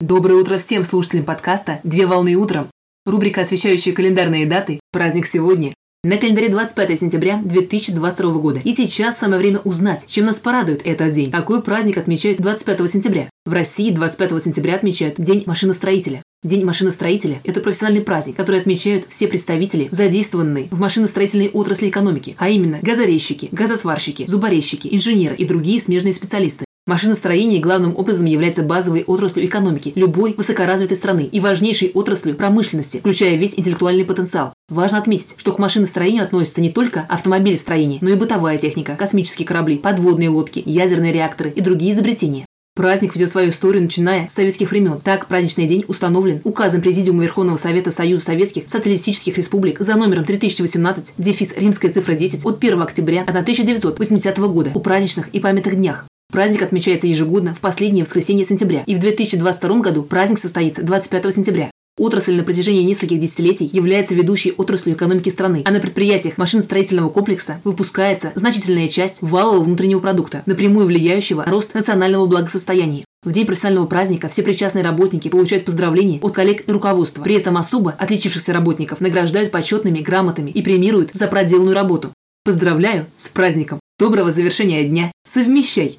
Доброе утро всем слушателям подкаста «Две волны утром». Рубрика, освещающая календарные даты. Праздник сегодня. На календаре 25 сентября 2022 года. И сейчас самое время узнать, чем нас порадует этот день. Какой праздник отмечают 25 сентября? В России 25 сентября отмечают День машиностроителя. День машиностроителя – это профессиональный праздник, который отмечают все представители, задействованные в машиностроительной отрасли экономики, а именно газорезчики, газосварщики, зуборезчики, инженеры и другие смежные специалисты. Машиностроение главным образом является базовой отраслью экономики любой высокоразвитой страны и важнейшей отраслью промышленности, включая весь интеллектуальный потенциал. Важно отметить, что к машиностроению относятся не только автомобилестроение, но и бытовая техника, космические корабли, подводные лодки, ядерные реакторы и другие изобретения. Праздник ведет свою историю, начиная с советских времен. Так, праздничный день установлен указом Президиума Верховного Совета Союза Советских Социалистических Республик за номером 3018, дефис римская цифра 10 от 1 октября 1980 года о праздничных и памятных днях. Праздник отмечается ежегодно в последнее воскресенье сентября, и в 2022 году праздник состоится 25 сентября. Отрасль на протяжении нескольких десятилетий является ведущей отраслью экономики страны, а на предприятиях машиностроительного комплекса выпускается значительная часть валового внутреннего продукта, напрямую влияющего на рост национального благосостояния. В день профессионального праздника все причастные работники получают поздравления от коллег и руководства. При этом особо отличившихся работников награждают почетными грамотами и премируют за проделанную работу. Поздравляю с праздником! Доброго завершения дня! Совмещай